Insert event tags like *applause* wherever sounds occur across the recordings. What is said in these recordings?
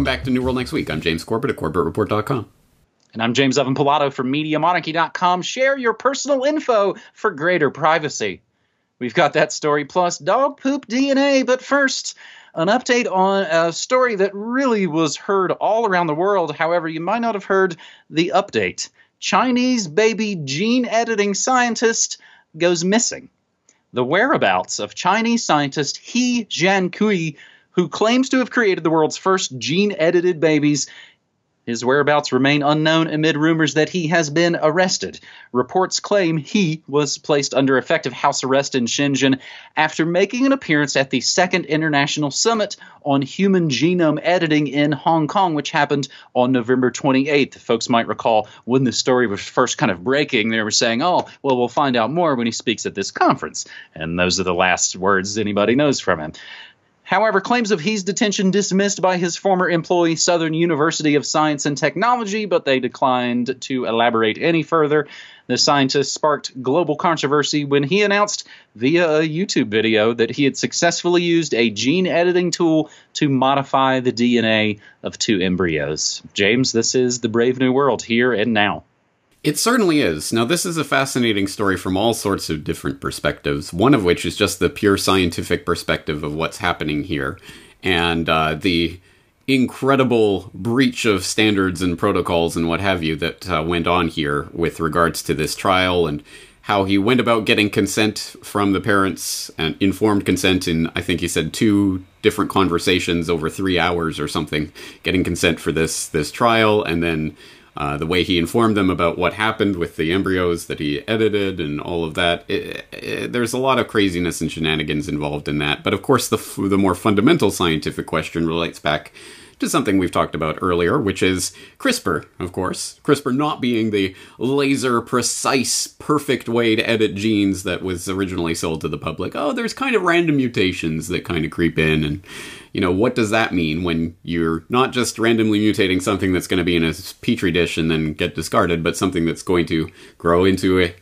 welcome back to New World Next Week. I'm James Corbett at CorbettReport.com. And I'm James Evan Pilato from MediaMonarchy.com. Share your personal info for greater privacy. We've got that story plus dog poop DNA, but first, an update on a story that really was heard all around the world. However, you might not have heard the update. Chinese baby gene editing scientist goes missing. The whereabouts of Chinese scientist He Jiankui, who claims to have created the world's first gene edited babies, his whereabouts remain unknown amid rumors that he has been arrested. Reports claim he was placed under effective house arrest in Shenzhen after making an appearance at the Second International Summit on Human Genome Editing in Hong Kong, which happened on November 28th. Folks might recall when the story was first kind of breaking, they were saying, oh, well, we'll find out more when he speaks at this conference. And those are the last words anybody knows from him. However, claims of He's detention dismissed by his former employee, Southern University of Science and Technology, but they declined to elaborate any further. The scientist sparked global controversy when he announced via a YouTube video that he had successfully used a gene editing tool to modify the DNA of two embryos. James, this is the Brave New World here and now. It certainly is. Now, this is a fascinating story from all sorts of different perspectives, one of which is just the pure scientific perspective of what's happening here and uh, the incredible breach of standards and protocols and what have you that uh, went on here with regards to this trial and how he went about getting consent from the parents and informed consent in, I think he said, two different conversations over three hours or something, getting consent for this this trial, and then uh, the way he informed them about what happened with the embryos that he edited and all of that. It, it, there's a lot of craziness and shenanigans involved in that. But of course, the, the more fundamental scientific question relates back to something we've talked about earlier, which is CRISPR, of course. CRISPR not being the laser precise, perfect way to edit genes that was originally sold to the public. Oh, there's kind of random mutations that kind of creep in. And, you know, what does that mean when you're not just randomly mutating something that's going to be in a petri dish and then get discarded, but something that's going to grow into a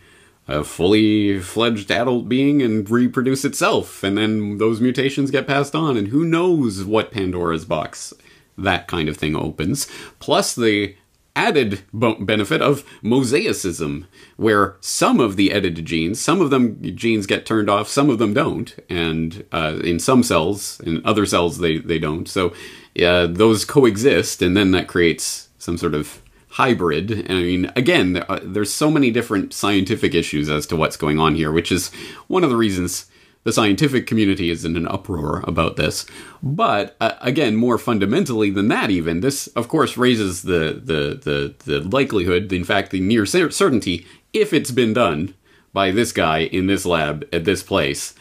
a fully fledged adult being and reproduce itself. And then those mutations get passed on, and who knows what Pandora's box that kind of thing opens, plus the added benefit of mosaicism, where some of the edited genes, some of them genes get turned off, some of them don't, and uh, in some cells, in other cells they, they don't. So uh, those coexist, and then that creates some sort of hybrid. I mean, again, uh, there's so many different scientific issues as to what's going on here, which is one of the reasons the scientific community is in an uproar about this. But uh, again, more fundamentally than that, even this, of course, raises the the the, the likelihood, in fact, the near certainty, if it's been done by this guy in this lab at this place,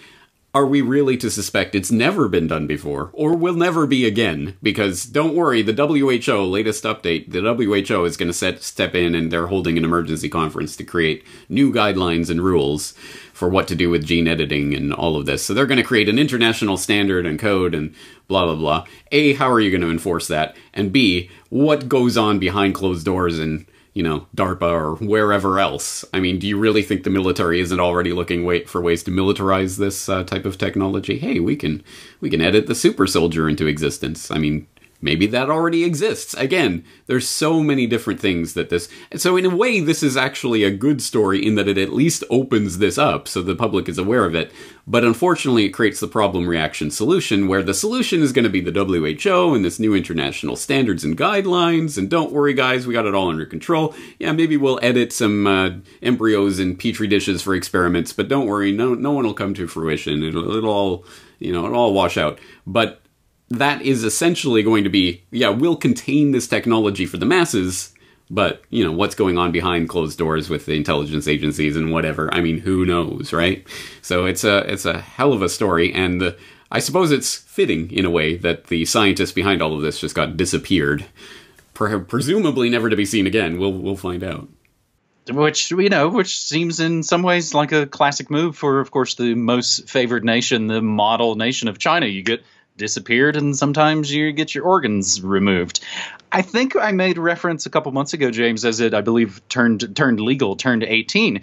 are we really to suspect it's never been done before or will never be again? Because don't worry, the WHO latest update, the WHO is going to step in and they're holding an emergency conference to create new guidelines and rules for what to do with gene editing and all of this. So they're going to create an international standard and code and blah blah blah. A, how are you going to enforce that? And B, what goes on behind closed doors and you know, DARPA or wherever else. I mean, do you really think the military isn't already looking wait for ways to militarize this uh, type of technology? Hey, we can we can edit the super soldier into existence. I mean, Maybe that already exists. Again, there's so many different things that this. So, in a way, this is actually a good story in that it at least opens this up so the public is aware of it. But unfortunately, it creates the problem reaction solution where the solution is going to be the WHO and this new international standards and guidelines. And don't worry, guys, we got it all under control. Yeah, maybe we'll edit some uh, embryos in petri dishes for experiments, but don't worry, no, no one will come to fruition. It'll, it'll all, you know, it'll all wash out. But that is essentially going to be, yeah, we'll contain this technology for the masses, but, you know, what's going on behind closed doors with the intelligence agencies and whatever, I mean, who knows, right? So it's a, it's a hell of a story, and the, I suppose it's fitting, in a way, that the scientist behind all of this just got disappeared. Pre- presumably never to be seen again. We'll, we'll find out which you know which seems in some ways like a classic move for of course the most favored nation the model nation of china you get disappeared and sometimes you get your organs removed. I think I made reference a couple months ago, James, as it I believe turned turned legal, turned 18.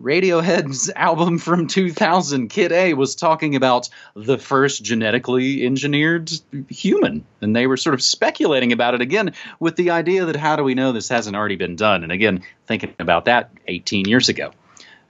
Radiohead's *laughs* album from 2000, Kid A, was talking about the first genetically engineered human. And they were sort of speculating about it again with the idea that how do we know this hasn't already been done? And again, thinking about that 18 years ago.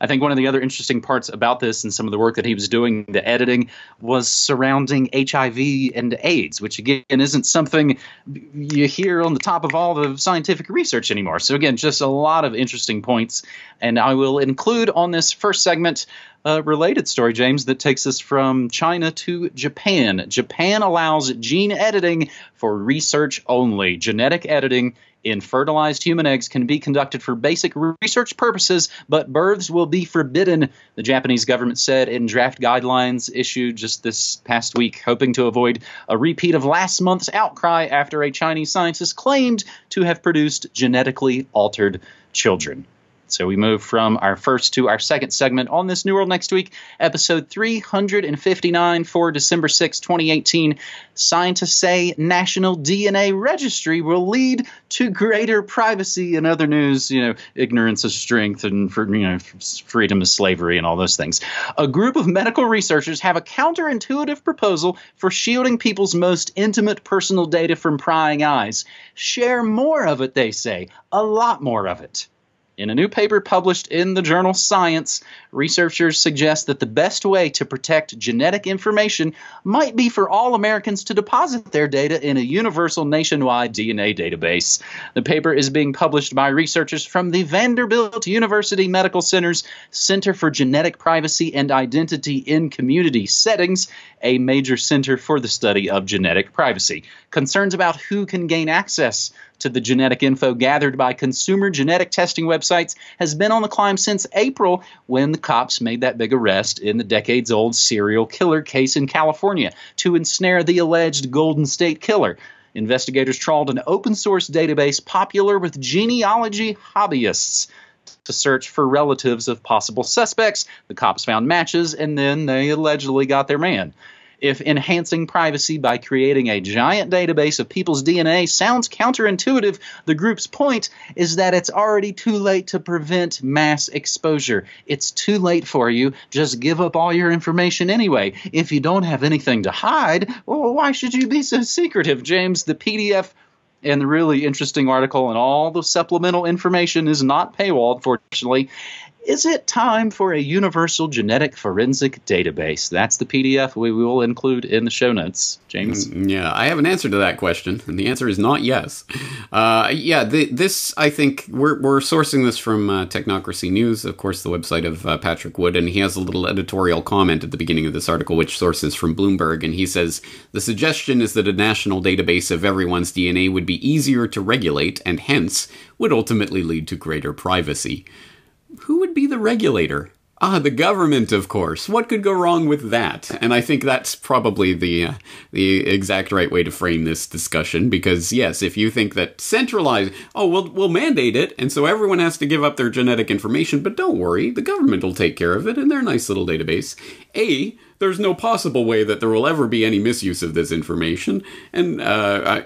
I think one of the other interesting parts about this and some of the work that he was doing, the editing, was surrounding HIV and AIDS, which again isn't something you hear on the top of all the scientific research anymore. So, again, just a lot of interesting points. And I will include on this first segment a related story, James, that takes us from China to Japan. Japan allows gene editing for research only. Genetic editing in fertilized human eggs can be conducted for basic research purposes, but births will be forbidden, the Japanese government said in draft guidelines issued just this past week, hoping to avoid a repeat of last month's outcry after a Chinese scientist claimed to have produced genetically altered children. So we move from our first to our second segment on this New World Next Week, episode 359 for December 6, 2018. Scientists say National DNA Registry will lead to greater privacy. And other news, you know, ignorance is strength and for, you know, freedom is slavery and all those things. A group of medical researchers have a counterintuitive proposal for shielding people's most intimate personal data from prying eyes. Share more of it, they say, a lot more of it. In a new paper published in the journal Science, researchers suggest that the best way to protect genetic information might be for all Americans to deposit their data in a universal nationwide DNA database. The paper is being published by researchers from the Vanderbilt University Medical Center's Center for Genetic Privacy and Identity in Community Settings, a major center for the study of genetic privacy. Concerns about who can gain access to the genetic info gathered by consumer genetic testing websites has been on the climb since April when the cops made that big arrest in the decades old serial killer case in California to ensnare the alleged Golden State Killer. Investigators trawled an open source database popular with genealogy hobbyists to search for relatives of possible suspects. The cops found matches and then they allegedly got their man if enhancing privacy by creating a giant database of people's DNA sounds counterintuitive, the group's point is that it's already too late to prevent mass exposure. It's too late for you. Just give up all your information anyway. If you don't have anything to hide, well, why should you be so secretive, James? The PDF and the really interesting article and all the supplemental information is not paywalled, fortunately. Is it time for a universal genetic forensic database? That's the PDF we will include in the show notes. James? Mm, yeah, I have an answer to that question, and the answer is not yes. Uh, yeah, the, this, I think, we're, we're sourcing this from uh, Technocracy News, of course, the website of uh, Patrick Wood, and he has a little editorial comment at the beginning of this article, which sources from Bloomberg, and he says The suggestion is that a national database of everyone's DNA would be easier to regulate, and hence would ultimately lead to greater privacy who would be the regulator? Ah, the government, of course. What could go wrong with that? And I think that's probably the uh, the exact right way to frame this discussion. Because yes, if you think that centralized, oh, we'll we'll mandate it, and so everyone has to give up their genetic information, but don't worry, the government will take care of it in their nice little database. A, there's no possible way that there will ever be any misuse of this information, and uh,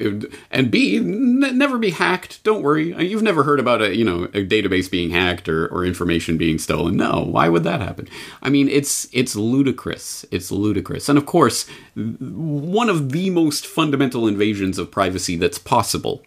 and B, n- never be hacked. Don't worry, you've never heard about a you know a database being hacked or, or information being stolen. No, why would that happen? I mean, it's it's ludicrous. It's ludicrous, and of course, one of the most fundamental invasions of privacy that's possible.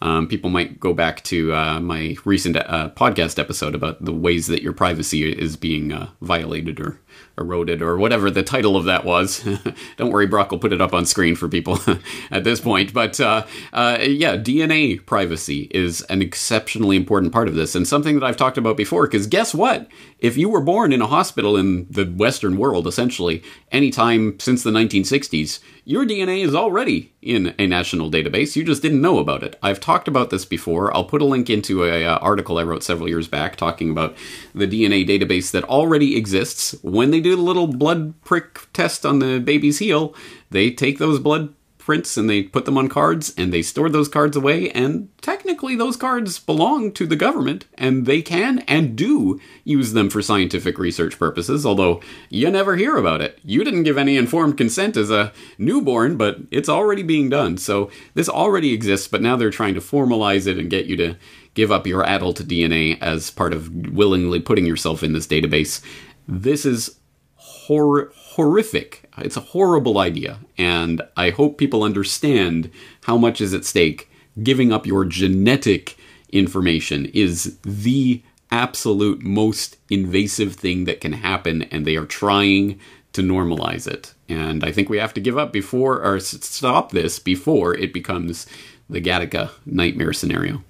Um, people might go back to uh, my recent uh, podcast episode about the ways that your privacy is being uh, violated or eroded or whatever the title of that was. *laughs* Don't worry, Broc will put it up on screen for people *laughs* at this point. But uh, uh, yeah, DNA privacy is an exceptionally important part of this and something that I've talked about before. Because guess what? If you were born in a hospital in the Western world, essentially, anytime since the 1960s, your DNA is already in a national database. You just didn't know about it. I've talked about this before. I'll put a link into an uh, article I wrote several years back talking about the DNA database that already exists. When they do the little blood prick test on the baby's heel, they take those blood prints and they put them on cards and they stored those cards away and technically those cards belong to the government and they can and do use them for scientific research purposes although you never hear about it. You didn't give any informed consent as a newborn but it's already being done. So this already exists but now they're trying to formalize it and get you to give up your adult dna as part of willingly putting yourself in this database. This is hor- horrific it's a horrible idea, and I hope people understand how much is at stake. Giving up your genetic information is the absolute most invasive thing that can happen, and they are trying to normalize it. And I think we have to give up before, or stop this before it becomes the Gattaca nightmare scenario.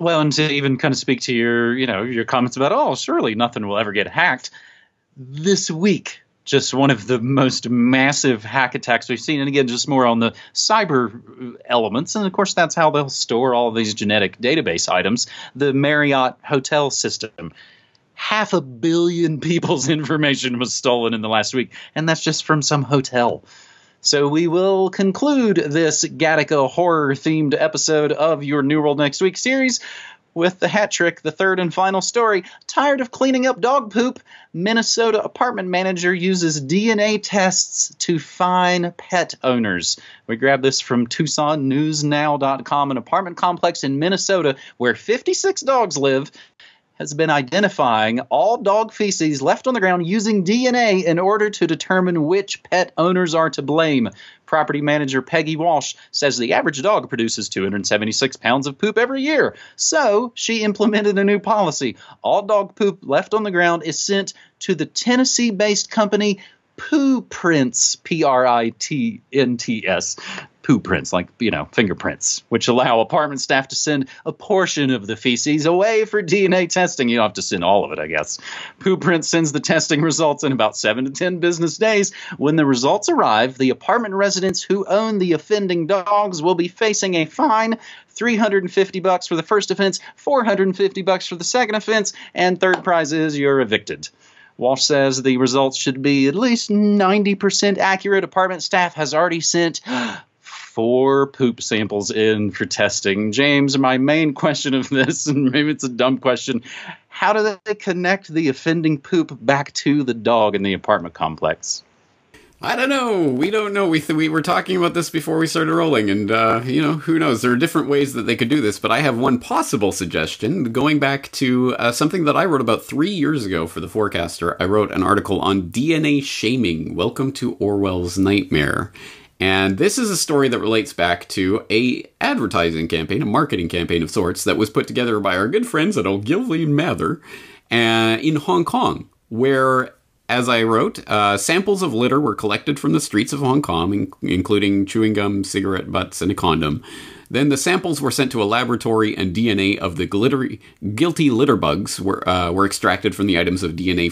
Well, and to even kind of speak to your, you know, your comments about, oh, surely nothing will ever get hacked. This week, just one of the most massive hack attacks we've seen. And again, just more on the cyber elements. And of course, that's how they'll store all these genetic database items. The Marriott hotel system. Half a billion *laughs* people's information was stolen in the last week, and that's just from some hotel. So we will conclude this Gattaca horror themed episode of your New World Next Week series with the hat trick, the third and final story. Tired of cleaning up dog poop? Minnesota apartment manager uses DNA tests to fine pet owners. We grab this from TucsonNewsNow.com. An apartment complex in Minnesota where 56 dogs live has been identifying all dog feces left on the ground using DNA in order to determine which pet owners are to blame. Property manager Peggy Walsh says the average dog produces 276 pounds of poop every year. So she implemented a new policy. All dog poop left on the ground is sent to the Tennessee based company Poo Prints, P R I T N T S, poo prints, like, you know, fingerprints, which allow apartment staff to send a portion of the feces away for DNA testing. You don't have to send all of it, I guess. Poo Print sends the testing results in about seven to 10 business days. When the results arrive, the apartment residents who own the offending dogs will be facing a fine 350 bucks for the first offense, 450 bucks for the second offense, and third prize is you're evicted. Walsh says the results should be at least 90% accurate. Apartment staff has already sent four poop samples in for testing. James, my main question of this, *laughs* and maybe it's a dumb question, how do they connect the offending poop back to the dog in the apartment complex? I don't know. We don't know. We th- we were talking about this before we started rolling, and uh, you know who knows. There are different ways that they could do this, but I have one possible suggestion. Going back to uh, something that I wrote about three years ago for the Forecaster, I wrote an article on DNA shaming. Welcome to Orwell's nightmare. And this is a story that relates back to a advertising campaign, a marketing campaign of sorts that was put together by our good friends at Ogilvy and Mather uh, in Hong Kong, where as I wrote, uh, samples of litter were collected from the streets of Hong Kong, in- including chewing gum, cigarette butts, and a condom. Then the samples were sent to a laboratory, and DNA of the glittery, guilty litter bugs were uh, were extracted from the items of DNA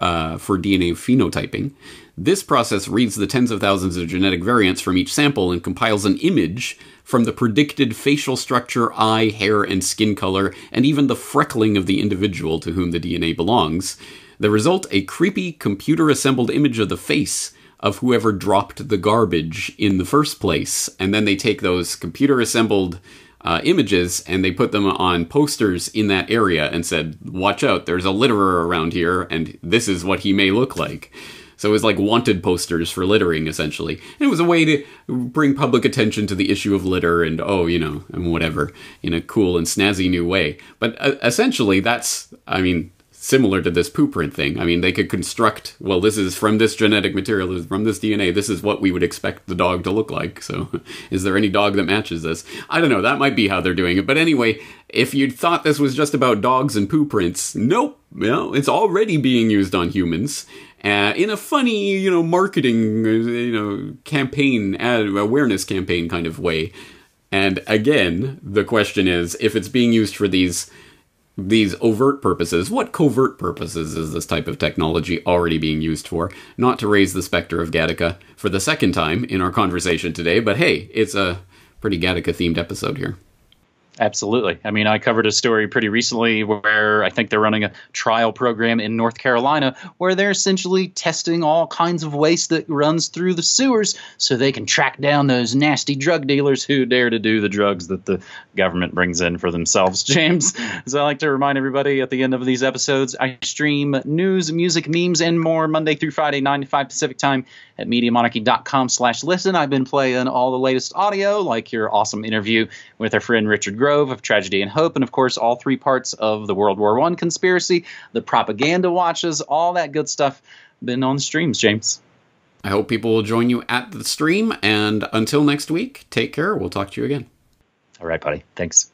uh, for DNA phenotyping. This process reads the tens of thousands of genetic variants from each sample and compiles an image from the predicted facial structure, eye, hair, and skin color, and even the freckling of the individual to whom the DNA belongs. The result a creepy computer assembled image of the face of whoever dropped the garbage in the first place. And then they take those computer assembled uh, images and they put them on posters in that area and said, Watch out, there's a litterer around here, and this is what he may look like. So it was like wanted posters for littering, essentially. And it was a way to bring public attention to the issue of litter and, oh, you know, and whatever, in a cool and snazzy new way. But uh, essentially, that's, I mean, similar to this poo print thing. I mean, they could construct, well, this is from this genetic material, this is from this DNA, this is what we would expect the dog to look like. So, *laughs* is there any dog that matches this? I don't know, that might be how they're doing it. But anyway, if you thought this was just about dogs and poo prints, nope. You know, it's already being used on humans. Uh, in a funny, you know, marketing, you know, campaign, ad, awareness campaign kind of way. And again, the question is if it's being used for these these overt purposes, what covert purposes is this type of technology already being used for? Not to raise the specter of Gattaca for the second time in our conversation today, but hey, it's a pretty Gattaca themed episode here. Absolutely. I mean, I covered a story pretty recently where I think they're running a trial program in North Carolina where they're essentially testing all kinds of waste that runs through the sewers so they can track down those nasty drug dealers who dare to do the drugs that the government brings in for themselves. *laughs* James, as I like to remind everybody at the end of these episodes, I stream news, music, memes, and more Monday through Friday, 9 to 5 Pacific time at MediaMonarchy.com slash listen. I've been playing all the latest audio, like your awesome interview with our friend Richard Grove of Tragedy and Hope, and of course, all three parts of the World War One conspiracy, the propaganda watches, all that good stuff. Been on streams, James. I hope people will join you at the stream. And until next week, take care. We'll talk to you again. All right, buddy. Thanks.